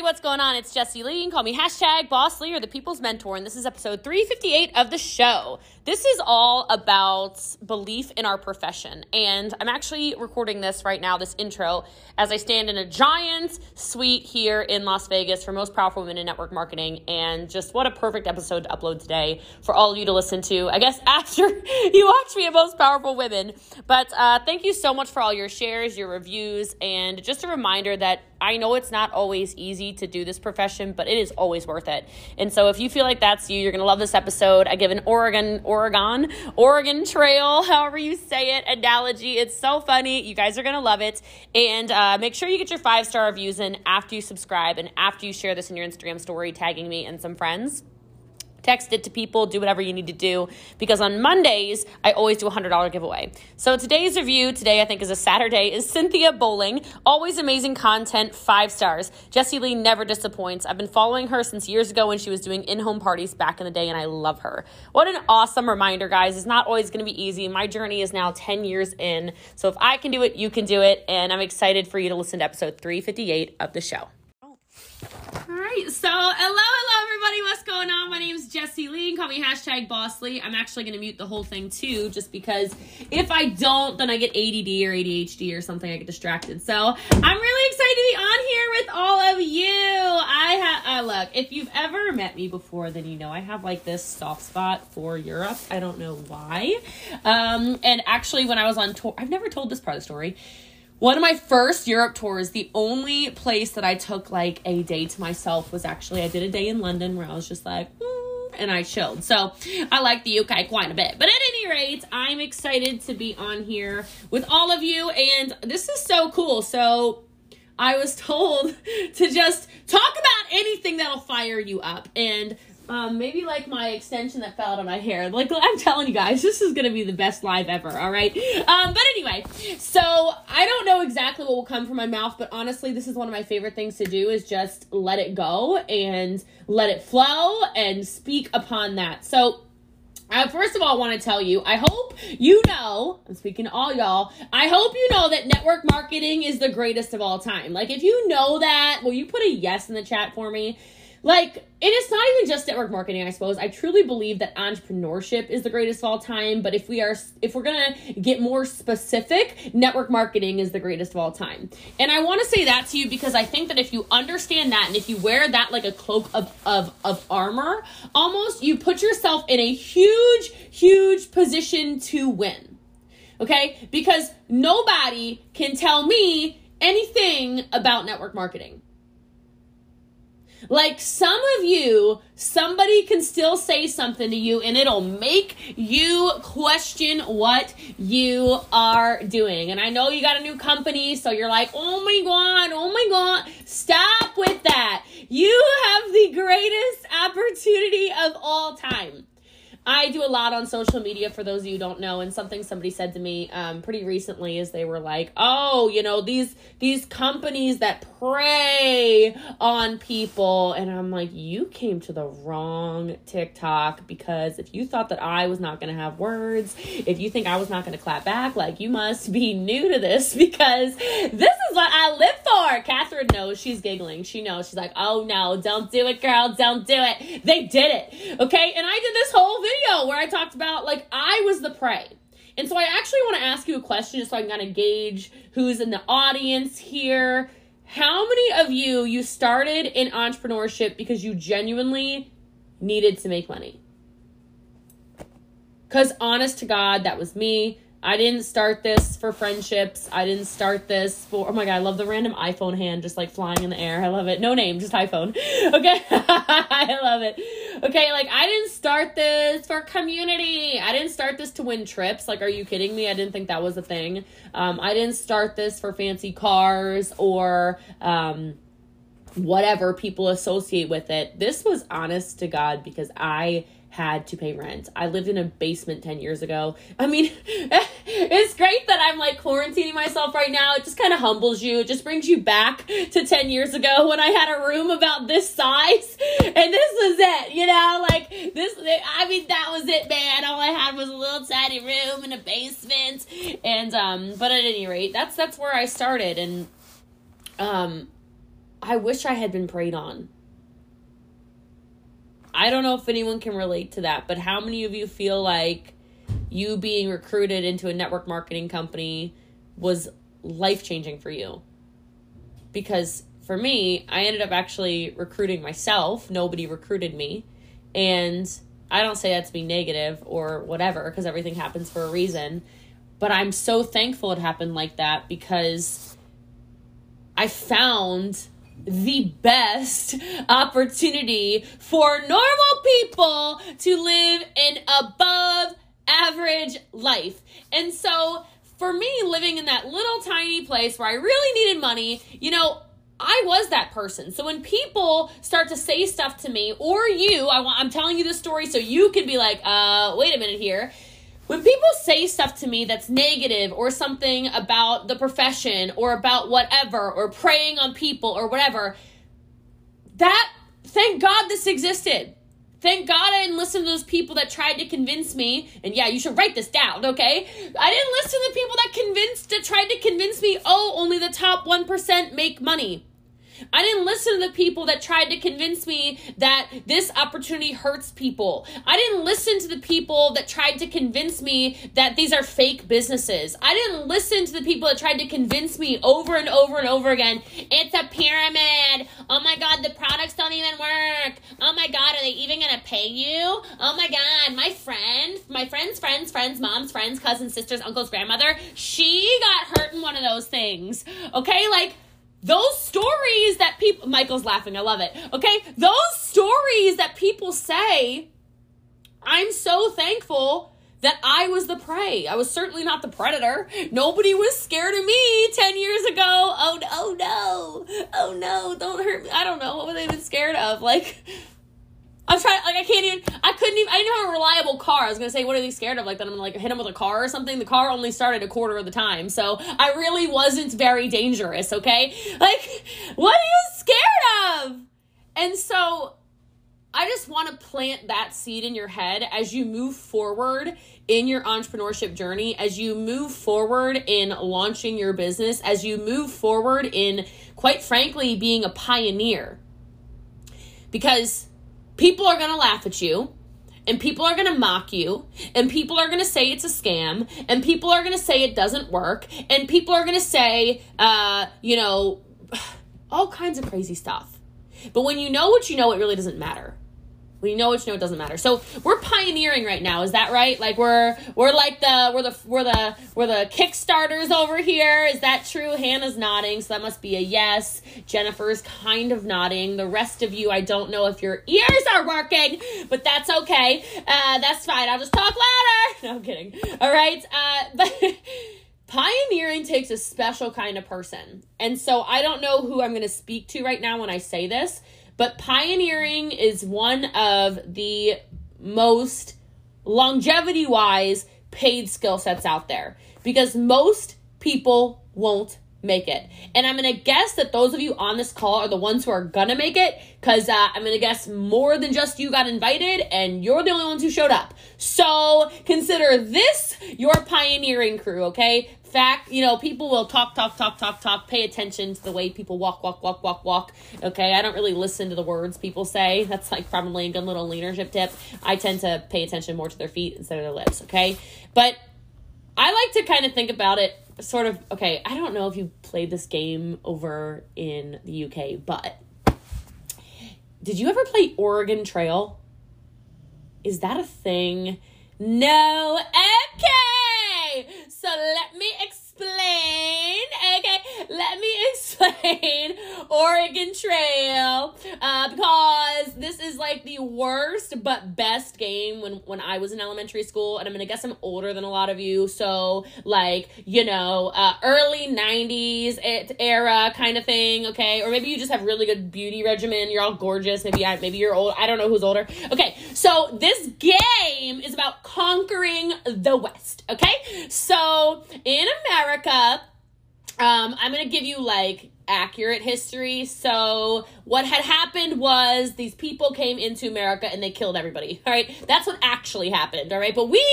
everybody, what's going on? It's Jesse Lee. You can call me hashtag Boss Lee or the People's Mentor, and this is episode 358 of the show. This is all about belief in our profession, and I'm actually recording this right now, this intro, as I stand in a giant suite here in Las Vegas for Most Powerful Women in Network Marketing, and just what a perfect episode to upload today for all of you to listen to, I guess, after you watch me at Most Powerful Women. But uh, thank you so much for all your shares, your reviews, and just a reminder that I know it's not always easy to do this profession, but it is always worth it. And so if you feel like that's you, you're going to love this episode. I give an Oregon, Oregon, Oregon Trail, however you say it, analogy. It's so funny. You guys are going to love it. And uh, make sure you get your five star reviews in after you subscribe and after you share this in your Instagram story, tagging me and some friends text it to people, do whatever you need to do because on Mondays I always do a $100 giveaway. So today's review today I think is a Saturday is Cynthia Bowling. Always amazing content, 5 stars. Jesse Lee never disappoints. I've been following her since years ago when she was doing in-home parties back in the day and I love her. What an awesome reminder guys. It's not always going to be easy. My journey is now 10 years in. So if I can do it, you can do it and I'm excited for you to listen to episode 358 of the show. All right, so hello, hello, everybody. What's going on? My name is Jesse Lee. Call me hashtag Boss Lee. I'm actually going to mute the whole thing too, just because if I don't, then I get ADD or ADHD or something. I get distracted. So I'm really excited to be on here with all of you. I have, uh, look, if you've ever met me before, then you know I have like this soft spot for Europe. I don't know why. Um, and actually, when I was on tour, I've never told this part of the story one of my first Europe tours, the only place that I took like a day to myself was actually I did a day in London where I was just like, mm, and I chilled. So I like the UK quite a bit. But at any rate, I'm excited to be on here with all of you, and this is so cool. So I was told to just talk about anything that'll fire you up. And um, maybe like my extension that fell out of my hair. Like I'm telling you guys, this is gonna be the best live ever. All right. Um, but anyway, so I don't know exactly what will come from my mouth, but honestly, this is one of my favorite things to do is just let it go and let it flow and speak upon that. So. Uh, first of all, I want to tell you, I hope you know, I'm speaking to all y'all, I hope you know that network marketing is the greatest of all time. Like, if you know that, will you put a yes in the chat for me? Like and it is not even just network marketing i suppose. I truly believe that entrepreneurship is the greatest of all time but if we are if we're gonna get more specific network marketing is the greatest of all time. And i want to say that to you because i think that if you understand that and if you wear that like a cloak of of, of armor almost you put yourself in a huge huge position to win. Okay? Because nobody can tell me anything about network marketing like some of you, somebody can still say something to you and it'll make you question what you are doing. And I know you got a new company, so you're like, oh my God, oh my God. Stop with that. You have the greatest opportunity of all time. I do a lot on social media for those of you who don't know, and something somebody said to me um, pretty recently is they were like, "Oh, you know these these companies that prey on people," and I'm like, "You came to the wrong TikTok because if you thought that I was not going to have words, if you think I was not going to clap back, like you must be new to this because this is what I live for." Catherine knows she's giggling. She knows she's like, "Oh no, don't do it, girl, don't do it." They did it, okay, and I did this whole video where I talked about like I was the prey. And so I actually want to ask you a question just so I can kind of gauge who's in the audience here. How many of you you started in entrepreneurship because you genuinely needed to make money? Cuz honest to God, that was me. I didn't start this for friendships. I didn't start this for oh my god, I love the random iPhone hand just like flying in the air. I love it. No name, just iPhone. Okay. I love it. Okay, like I didn't start this for community. I didn't start this to win trips. Like, are you kidding me? I didn't think that was a thing. Um, I didn't start this for fancy cars or um whatever people associate with it. This was honest to God because I had to pay rent. I lived in a basement 10 years ago. I mean, it's great that I'm like quarantining myself right now. It just kind of humbles you. It just brings you back to 10 years ago when I had a room about this size and this was it, you know, like this, I mean, that was it, man. All I had was a little tiny room in a basement. And, um, but at any rate, that's, that's where I started. And, um, I wish I had been preyed on. I don't know if anyone can relate to that, but how many of you feel like you being recruited into a network marketing company was life changing for you? Because for me, I ended up actually recruiting myself. Nobody recruited me. And I don't say that to be negative or whatever, because everything happens for a reason. But I'm so thankful it happened like that because I found the best opportunity for normal people to live an above average life. And so, for me, living in that little tiny place where I really needed money, you know, I was that person. So when people start to say stuff to me, or you, I want, I'm telling you this story so you can be like, uh, wait a minute here. When people say stuff to me that's negative or something about the profession or about whatever or preying on people or whatever, that, thank God this existed. Thank God I didn't listen to those people that tried to convince me. And yeah, you should write this down, okay? I didn't listen to the people that convinced, that tried to convince me, oh, only the top 1% make money. I didn't listen to the people that tried to convince me that this opportunity hurts people. I didn't listen to the people that tried to convince me that these are fake businesses. I didn't listen to the people that tried to convince me over and over and over again it's a pyramid. Oh my God, the products don't even work. Oh my God, are they even going to pay you? Oh my God, my friend, my friend's friend's friend's mom's friends, cousins, sisters, uncles, grandmother, she got hurt in one of those things. Okay, like, those stories that people Michael's laughing, I love it. Okay? Those stories that people say, I'm so thankful that I was the prey. I was certainly not the predator. Nobody was scared of me 10 years ago. Oh, no, oh no. Oh no, don't hurt me. I don't know. What were they even scared of? Like, I'm trying, like, I can't even, I couldn't even, I didn't have a reliable car. I was gonna say, what are they scared of? Like, that I'm gonna, like, hit them with a car or something? The car only started a quarter of the time, so I really wasn't very dangerous, okay? Like, what are you scared of? And so, I just want to plant that seed in your head as you move forward in your entrepreneurship journey, as you move forward in launching your business, as you move forward in, quite frankly, being a pioneer. Because people are going to laugh at you and people are going to mock you and people are going to say it's a scam and people are going to say it doesn't work and people are going to say uh, you know all kinds of crazy stuff. But when you know what you know it really doesn't matter we know which know it doesn't matter. So we're pioneering right now. Is that right? Like we're we're like the we're the we're the we're the kickstarters over here. Is that true? Hannah's nodding, so that must be a yes. Jennifer's kind of nodding. The rest of you, I don't know if your ears are working, but that's okay. Uh, that's fine. I'll just talk louder. No, I'm kidding. All right. Uh, but. Pioneering takes a special kind of person. And so I don't know who I'm going to speak to right now when I say this, but pioneering is one of the most longevity wise paid skill sets out there because most people won't make it. And I'm going to guess that those of you on this call are the ones who are going to make it because uh, I'm going to guess more than just you got invited and you're the only ones who showed up. So consider this your pioneering crew, okay? fact, you know, people will talk, talk, talk, talk, talk, pay attention to the way people walk, walk, walk, walk, walk. Okay, I don't really listen to the words people say. That's like probably a good little leadership tip. I tend to pay attention more to their feet instead of their lips, okay? But I like to kind of think about it sort of, okay, I don't know if you played this game over in the UK, but did you ever play Oregon Trail? Is that a thing? No. Okay. So let me explain. Okay, let me explain Oregon Trail uh, because this is like the worst but best game when when I was in elementary school, and I'm gonna guess I'm older than a lot of you, so like you know, uh, early '90s era kind of thing. Okay, or maybe you just have really good beauty regimen. You're all gorgeous. Maybe I, maybe you're old. I don't know who's older. Okay, so this game is about conquering the West. Okay, so in America, um, I'm gonna give you like accurate history. So, what had happened was these people came into America and they killed everybody. All right, that's what actually happened. All right, but we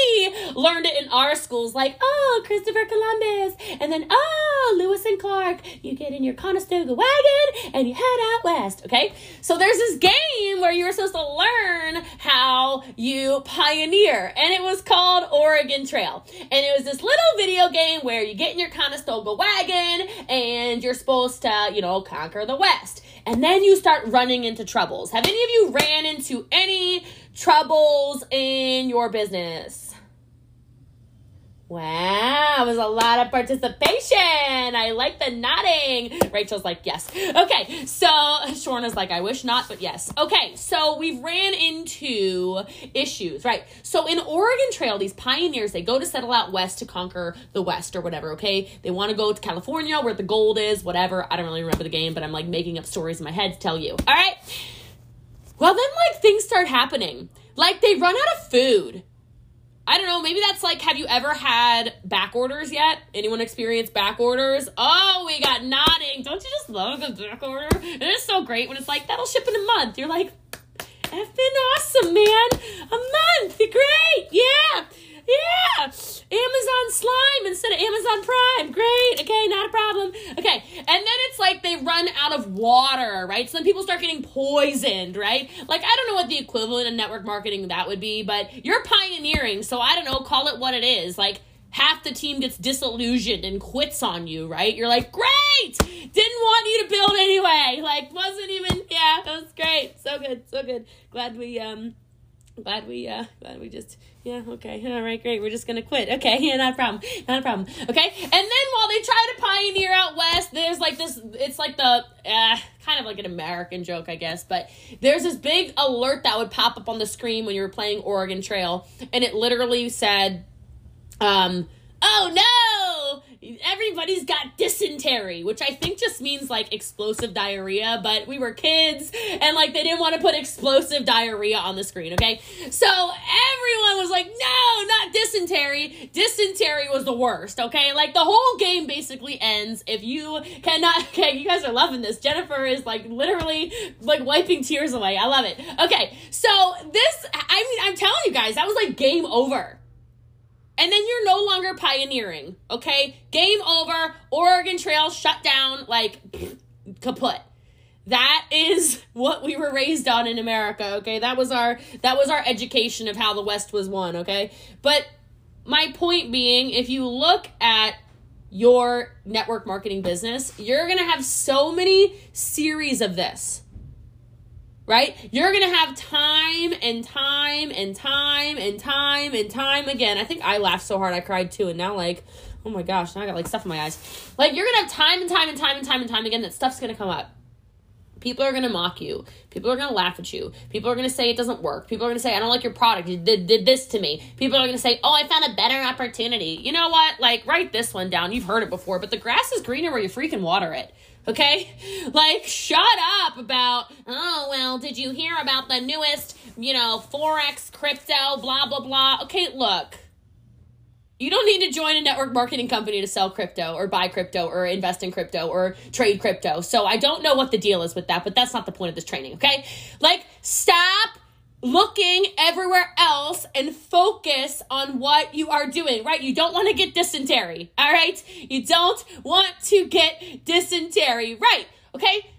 learned it in our schools like, oh, Christopher Columbus, and then, oh, Lewis and Clark. You get in your Conestoga wagon and you head out west. Okay, so there's this game where you were supposed to learn how you pioneer, and it was called Oregon Trail. And it was this little video game where you get in your Conestoga wagon and you're supposed to, you know, conquer the West. And then you start running into troubles. Have any of you ran into any troubles in your business? Wow, it was a lot of participation. I like the nodding. Rachel's like, yes. Okay, so Shorna's like, I wish not, but yes. Okay, so we've ran into issues, right? So in Oregon Trail, these pioneers, they go to settle out west to conquer the west or whatever, okay? They want to go to California where the gold is, whatever. I don't really remember the game, but I'm like making up stories in my head to tell you. All right? Well, then like things start happening. Like they run out of food I don't know, maybe that's like, have you ever had back orders yet? Anyone experience back orders? Oh, we got nodding. Don't you just love the back order? It is so great when it's like, that'll ship in a month. You're like, effing awesome, man. A month. Great. Yeah. Yeah. Amazon Slime instead of Amazon Prime. Great. Okay, not a problem. Okay. And then it's like they run out of water, right? So then people start getting poisoned, right? Like, I don't know what the equivalent of network marketing that would be, but you're pioneering. So I don't know, call it what it is. Like, half the team gets disillusioned and quits on you, right? You're like, great! Didn't want you to build anyway. Like, wasn't even, yeah, that was great. So good, so good. Glad we, um, glad we uh glad we just yeah okay. All right great. We're just gonna quit. Okay yeah not a problem. Not a problem. Okay? And then while they try to pioneer out west there's like this it's like the uh, kind of like an american joke i guess but there's this big alert that would pop up on the screen when you were playing oregon trail and it literally said um oh no everybody's got dysentery, which I think just means like explosive diarrhea, but we were kids and like they didn't want to put explosive diarrhea on the screen, okay? So everyone was like, no, not dysentery. Dysentery was the worst, okay? Like the whole game basically ends if you cannot, okay, you guys are loving this. Jennifer is like literally like wiping tears away. I love it. Okay, so this, I mean, I'm telling you guys, that was like game over and then you're no longer pioneering, okay? Game over, Oregon Trail shut down, like kaput. That is what we were raised on in America, okay? That was our that was our education of how the West was won, okay? But my point being, if you look at your network marketing business, you're going to have so many series of this right? You're going to have time and time and time and time and time again. I think I laughed so hard I cried too. And now, like, oh my gosh, now I got like stuff in my eyes. Like, you're going to have time and time and time and time and time again that stuff's going to come up. People are going to mock you. People are going to laugh at you. People are going to say it doesn't work. People are going to say, I don't like your product. You did, did this to me. People are going to say, oh, I found a better opportunity. You know what? Like, write this one down. You've heard it before, but the grass is greener where you freaking water it. Okay? Like, shut up about, oh, well, did you hear about the newest, you know, Forex, crypto, blah, blah, blah. Okay, look. You don't need to join a network marketing company to sell crypto or buy crypto or invest in crypto or trade crypto. So I don't know what the deal is with that, but that's not the point of this training, okay? Like, stop looking everywhere else and focus on what you are doing, right? You don't want to get dysentery, all right? You don't want to get dysentery, right? Okay?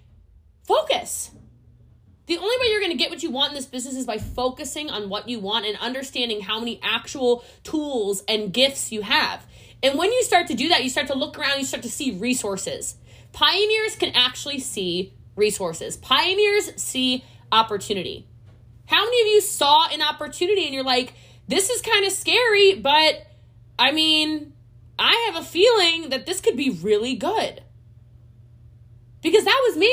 Focus. The only way you're going to get what you want in this business is by focusing on what you want and understanding how many actual tools and gifts you have. And when you start to do that, you start to look around, you start to see resources. Pioneers can actually see resources. Pioneers see opportunity. How many of you saw an opportunity and you're like, this is kind of scary, but I mean, I have a feeling that this could be really good? Because that was me.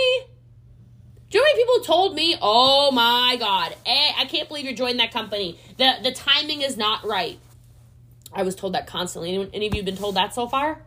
Do you know how many people told me, oh my God, eh, I can't believe you're joining that company. The, the timing is not right. I was told that constantly. Any, any of you been told that so far?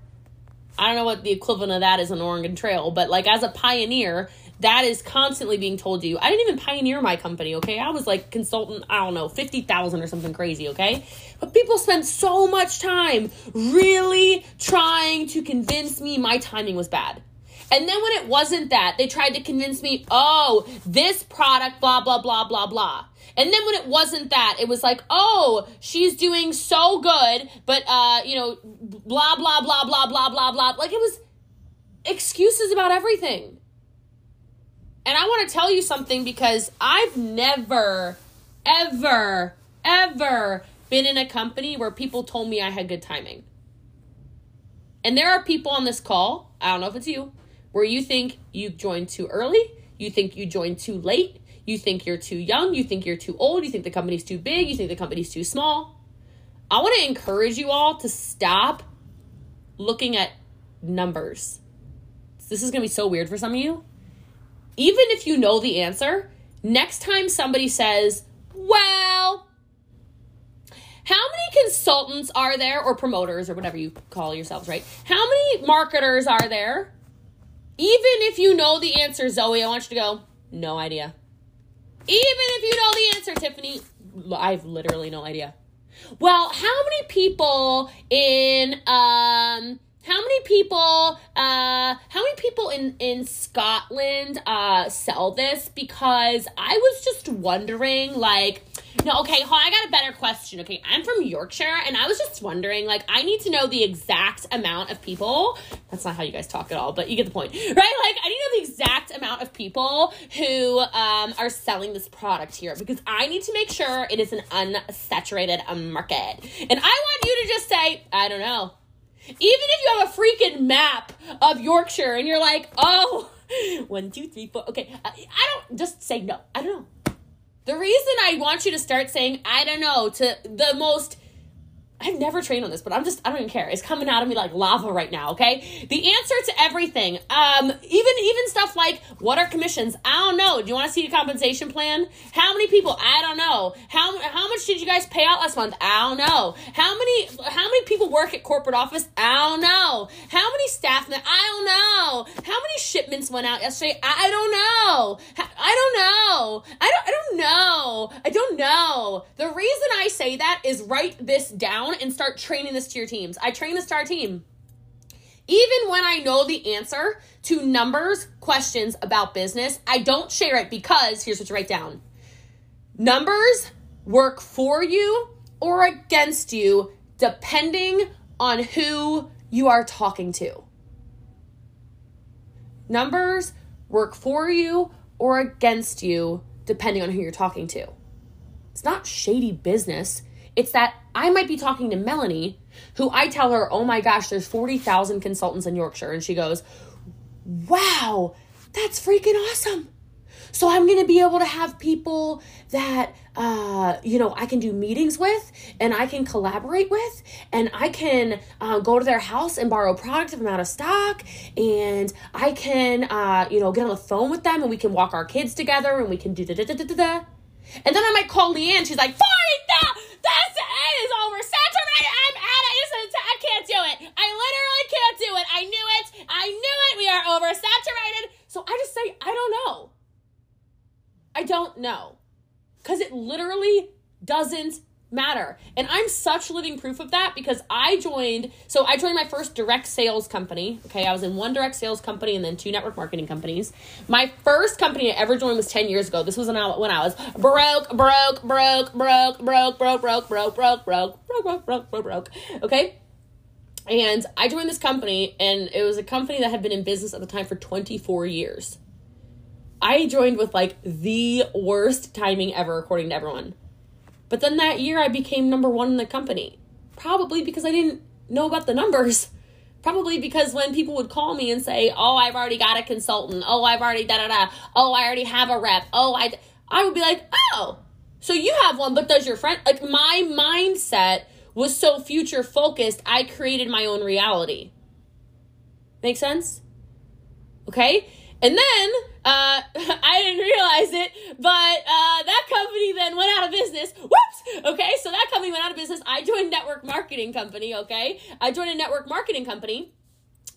I don't know what the equivalent of that is on Oregon Trail, but like as a pioneer, that is constantly being told to you. I didn't even pioneer my company, okay? I was like consultant, I don't know, 50,000 or something crazy, okay? But people spend so much time really trying to convince me my timing was bad. And then when it wasn't that, they tried to convince me, oh, this product, blah, blah, blah, blah, blah. And then when it wasn't that, it was like, oh, she's doing so good, but, uh, you know, blah, blah, blah, blah, blah, blah, blah. Like it was excuses about everything. And I want to tell you something because I've never, ever, ever been in a company where people told me I had good timing. And there are people on this call, I don't know if it's you, where you think you joined too early, you think you joined too late, you think you're too young, you think you're too old, you think the company's too big, you think the company's too small. I want to encourage you all to stop looking at numbers. This is going to be so weird for some of you. Even if you know the answer, next time somebody says, well, how many consultants are there, or promoters, or whatever you call yourselves, right? How many marketers are there? Even if you know the answer, Zoe, I want you to go, no idea. Even if you know the answer, Tiffany, I've literally no idea. Well, how many people in um how many people uh how many people in in Scotland uh sell this because I was just wondering like no, okay, hold I got a better question. Okay, I'm from Yorkshire and I was just wondering, like, I need to know the exact amount of people. That's not how you guys talk at all, but you get the point, right? Like, I need to know the exact amount of people who um, are selling this product here because I need to make sure it is an unsaturated market. And I want you to just say, I don't know. Even if you have a freaking map of Yorkshire and you're like, oh, one, two, three, four. Okay, I, I don't just say no. I don't know. The reason I want you to start saying, I don't know, to the most I've never trained on this, but I'm just I don't even care. It's coming out of me like lava right now, okay? The answer to everything, um, even even stuff like what are commissions? I don't know. Do you want to see a compensation plan? How many people? I don't know. How how much did you guys pay out last month? I don't know. How many how many people work at corporate office? I don't know. How many staff? I don't know. How many shipments went out yesterday? I don't know. I don't know. I don't I don't know. I don't know. The reason I say that is write this down and start training this to your teams. I train this to our team. Even when I know the answer to numbers questions about business, I don't share it because here's what you write down numbers work for you or against you depending on who you are talking to. Numbers work for you or against you depending on who you're talking to. It's not shady business. It's that I might be talking to Melanie, who I tell her, oh my gosh, there's 40,000 consultants in Yorkshire. And she goes, wow, that's freaking awesome. So I'm going to be able to have people that, uh, you know, I can do meetings with and I can collaborate with and I can uh, go to their house and borrow product if I'm out of stock and I can, uh, you know, get on the phone with them and we can walk our kids together and we can do da da da da da da. And then I might call Leanne. She's like, 40,000! That's it is oversaturated. I'm out of it. I can't do it. I literally can't do it. I knew it. I knew it. We are oversaturated. So I just say, I don't know. I don't know. Because it literally doesn't matter. And I'm such living proof of that because I joined, so I joined my first direct sales company. Okay, I was in one direct sales company and then two network marketing companies. My first company I ever joined was 10 years ago. This was when I, when I was broke, broke, broke, broke, broke, broke, broke, broke, broke, broke, broke, broke, broke, broke, broke. Okay? And I joined this company and it was a company that had been in business at the time for 24 years. I joined with like the worst timing ever according to everyone but then that year I became number one in the company. Probably because I didn't know about the numbers. Probably because when people would call me and say, "Oh, I've already got a consultant. Oh, I've already da da da. Oh, I already have a rep. Oh, I," I would be like, "Oh, so you have one, but does your friend?" Like my mindset was so future focused, I created my own reality. Make sense? Okay, and then uh, I didn't realize it, but uh, that company then went out of business. Whoops! Okay, so that company went out of business. I joined a network marketing company. Okay, I joined a network marketing company.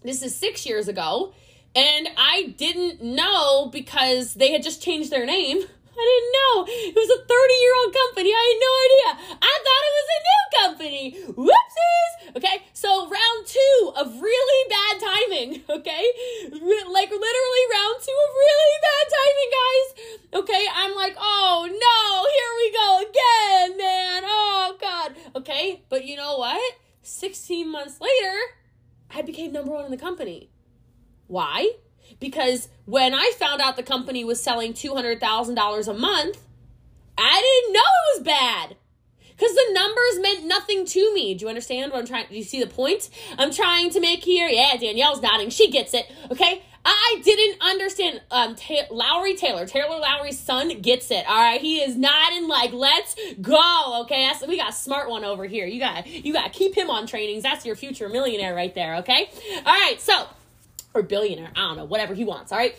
This is six years ago, and I didn't know because they had just changed their name. I didn't know. It was a 30 year old company. I had no idea. I thought it was a new company. Whoopsies. Okay, so round two of really bad timing. Okay, like literally round two of really bad timing, guys. Okay, I'm like, oh no, here we go again, man. Oh God. Okay, but you know what? 16 months later, I became number one in the company. Why? Because when I found out the company was selling $200,000 a month, I didn't know it was bad. Because the numbers meant nothing to me. Do you understand what I'm trying? Do you see the point I'm trying to make here? Yeah, Danielle's nodding. She gets it. Okay. I didn't understand. Um, Ta- Lowry Taylor, Taylor Lowry's son, gets it. All right, he is nodding like, "Let's go." Okay, That's, we got smart one over here. You got you got keep him on trainings. That's your future millionaire right there. Okay. All right. So or billionaire. I don't know, whatever he wants. All right.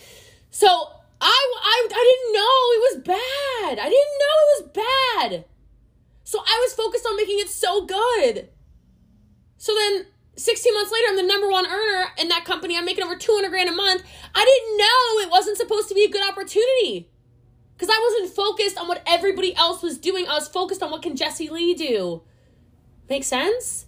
So I, I, I didn't know it was bad. I didn't know it was bad. So I was focused on making it so good. So then 16 months later, I'm the number one earner in that company. I'm making over 200 grand a month. I didn't know it wasn't supposed to be a good opportunity because I wasn't focused on what everybody else was doing. I was focused on what can Jesse Lee do. Make sense?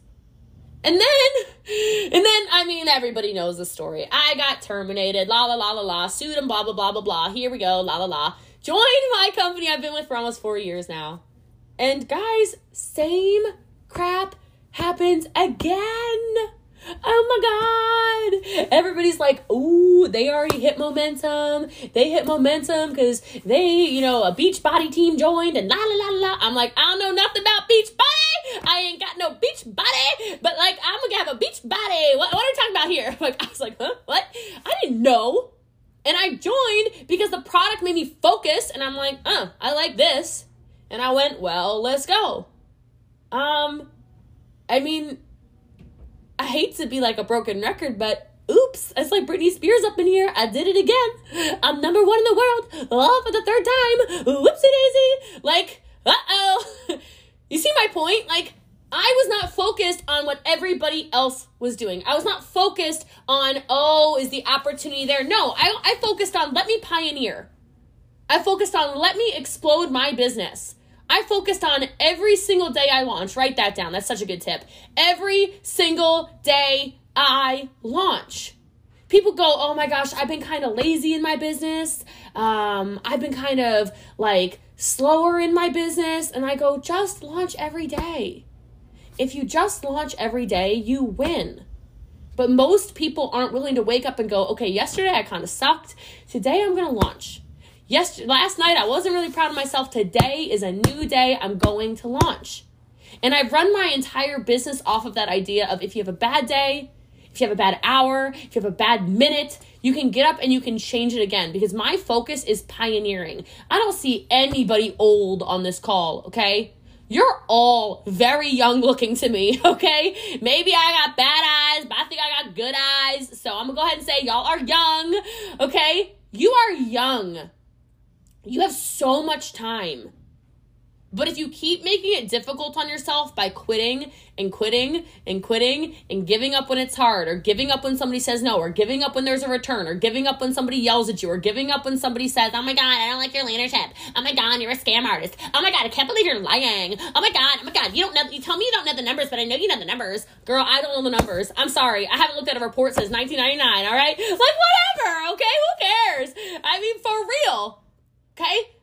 And then, and then, I mean, everybody knows the story. I got terminated, la la la la la, sued and blah blah blah blah blah. Here we go, la la la. Joined my company I've been with for almost four years now. And guys, same crap happens again. Oh my god. Everybody's like, ooh, they already hit momentum. They hit momentum because they, you know, a Beachbody team joined and la la la la. I'm like, I don't know nothing about Beachbody. I ain't got no beach body, but like I'm gonna have a beach body. What, what are you talking about here? Like I was like, huh? What? I didn't know. And I joined because the product made me focus and I'm like, uh, I like this. And I went, well, let's go. Um, I mean, I hate to be like a broken record, but oops, it's like Britney Spears up in here. I did it again. I'm number one in the world. Oh, for the third time. Whoopsie daisy. Like, uh oh. you see my point? Like, I was not focused on what everybody else was doing. I was not focused on, oh, is the opportunity there? No, I, I focused on, let me pioneer. I focused on, let me explode my business. I focused on every single day I launch. Write that down. That's such a good tip. Every single day I launch. People go, oh my gosh, I've been kind of lazy in my business. Um, I've been kind of like slower in my business. And I go, just launch every day. If you just launch every day, you win. But most people aren't willing to wake up and go, okay, yesterday I kind of sucked. Today I'm going to launch. Yes, last night I wasn't really proud of myself. Today is a new day. I'm going to launch. And I've run my entire business off of that idea of if you have a bad day, if you have a bad hour, if you have a bad minute, you can get up and you can change it again because my focus is pioneering. I don't see anybody old on this call, okay? You're all very young looking to me, okay? Maybe I got bad eyes, but I think I got good eyes. So I'm gonna go ahead and say y'all are young, okay? You are young. You have so much time. But if you keep making it difficult on yourself by quitting and quitting and quitting and giving up when it's hard, or giving up when somebody says no, or giving up when there's a return, or giving up when somebody yells at you, or giving up when somebody says, Oh my God, I don't like your leadership. Oh my God, you're a scam artist. Oh my God, I can't believe you're lying. Oh my God, oh my God, you don't know, you tell me you don't know the numbers, but I know you know the numbers. Girl, I don't know the numbers. I'm sorry. I haven't looked at a report since 1999, all right? Like, whatever, okay? Who cares? I mean, for real. Okay?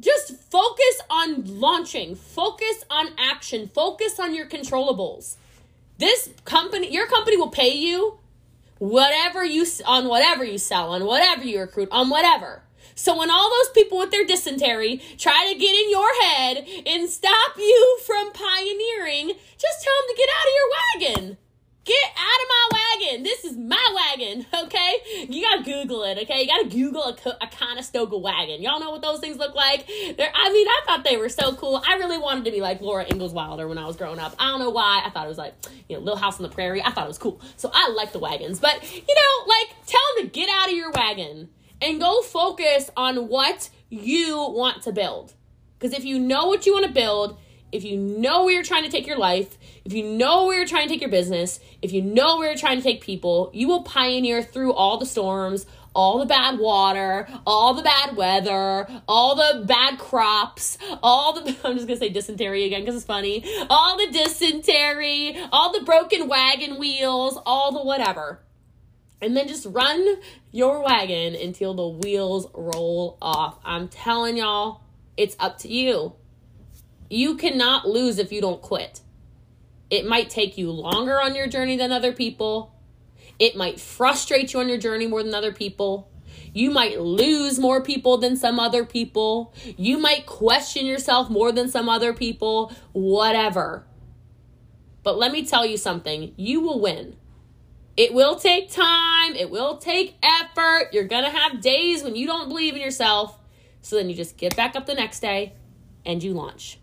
Just focus on launching, focus on action, focus on your controllables. This company, your company will pay you whatever you on whatever you sell, on whatever you recruit, on whatever. So when all those people with their dysentery try to get in your head and stop you from pioneering, just tell them to get out of your wagon. Get out of my wagon. This is my wagon, okay? You gotta Google it, okay? You gotta Google a, a Conestoga wagon. Y'all know what those things look like? They're, I mean, I thought they were so cool. I really wanted to be like Laura Ingalls Wilder when I was growing up. I don't know why. I thought it was like, you know, Little House on the Prairie. I thought it was cool. So I like the wagons. But, you know, like, tell them to get out of your wagon and go focus on what you want to build. Because if you know what you want to build, if you know where you're trying to take your life, if you know where you're trying to take your business, if you know where you're trying to take people, you will pioneer through all the storms, all the bad water, all the bad weather, all the bad crops, all the, I'm just gonna say dysentery again because it's funny, all the dysentery, all the broken wagon wheels, all the whatever. And then just run your wagon until the wheels roll off. I'm telling y'all, it's up to you. You cannot lose if you don't quit. It might take you longer on your journey than other people. It might frustrate you on your journey more than other people. You might lose more people than some other people. You might question yourself more than some other people. Whatever. But let me tell you something you will win. It will take time, it will take effort. You're going to have days when you don't believe in yourself. So then you just get back up the next day and you launch.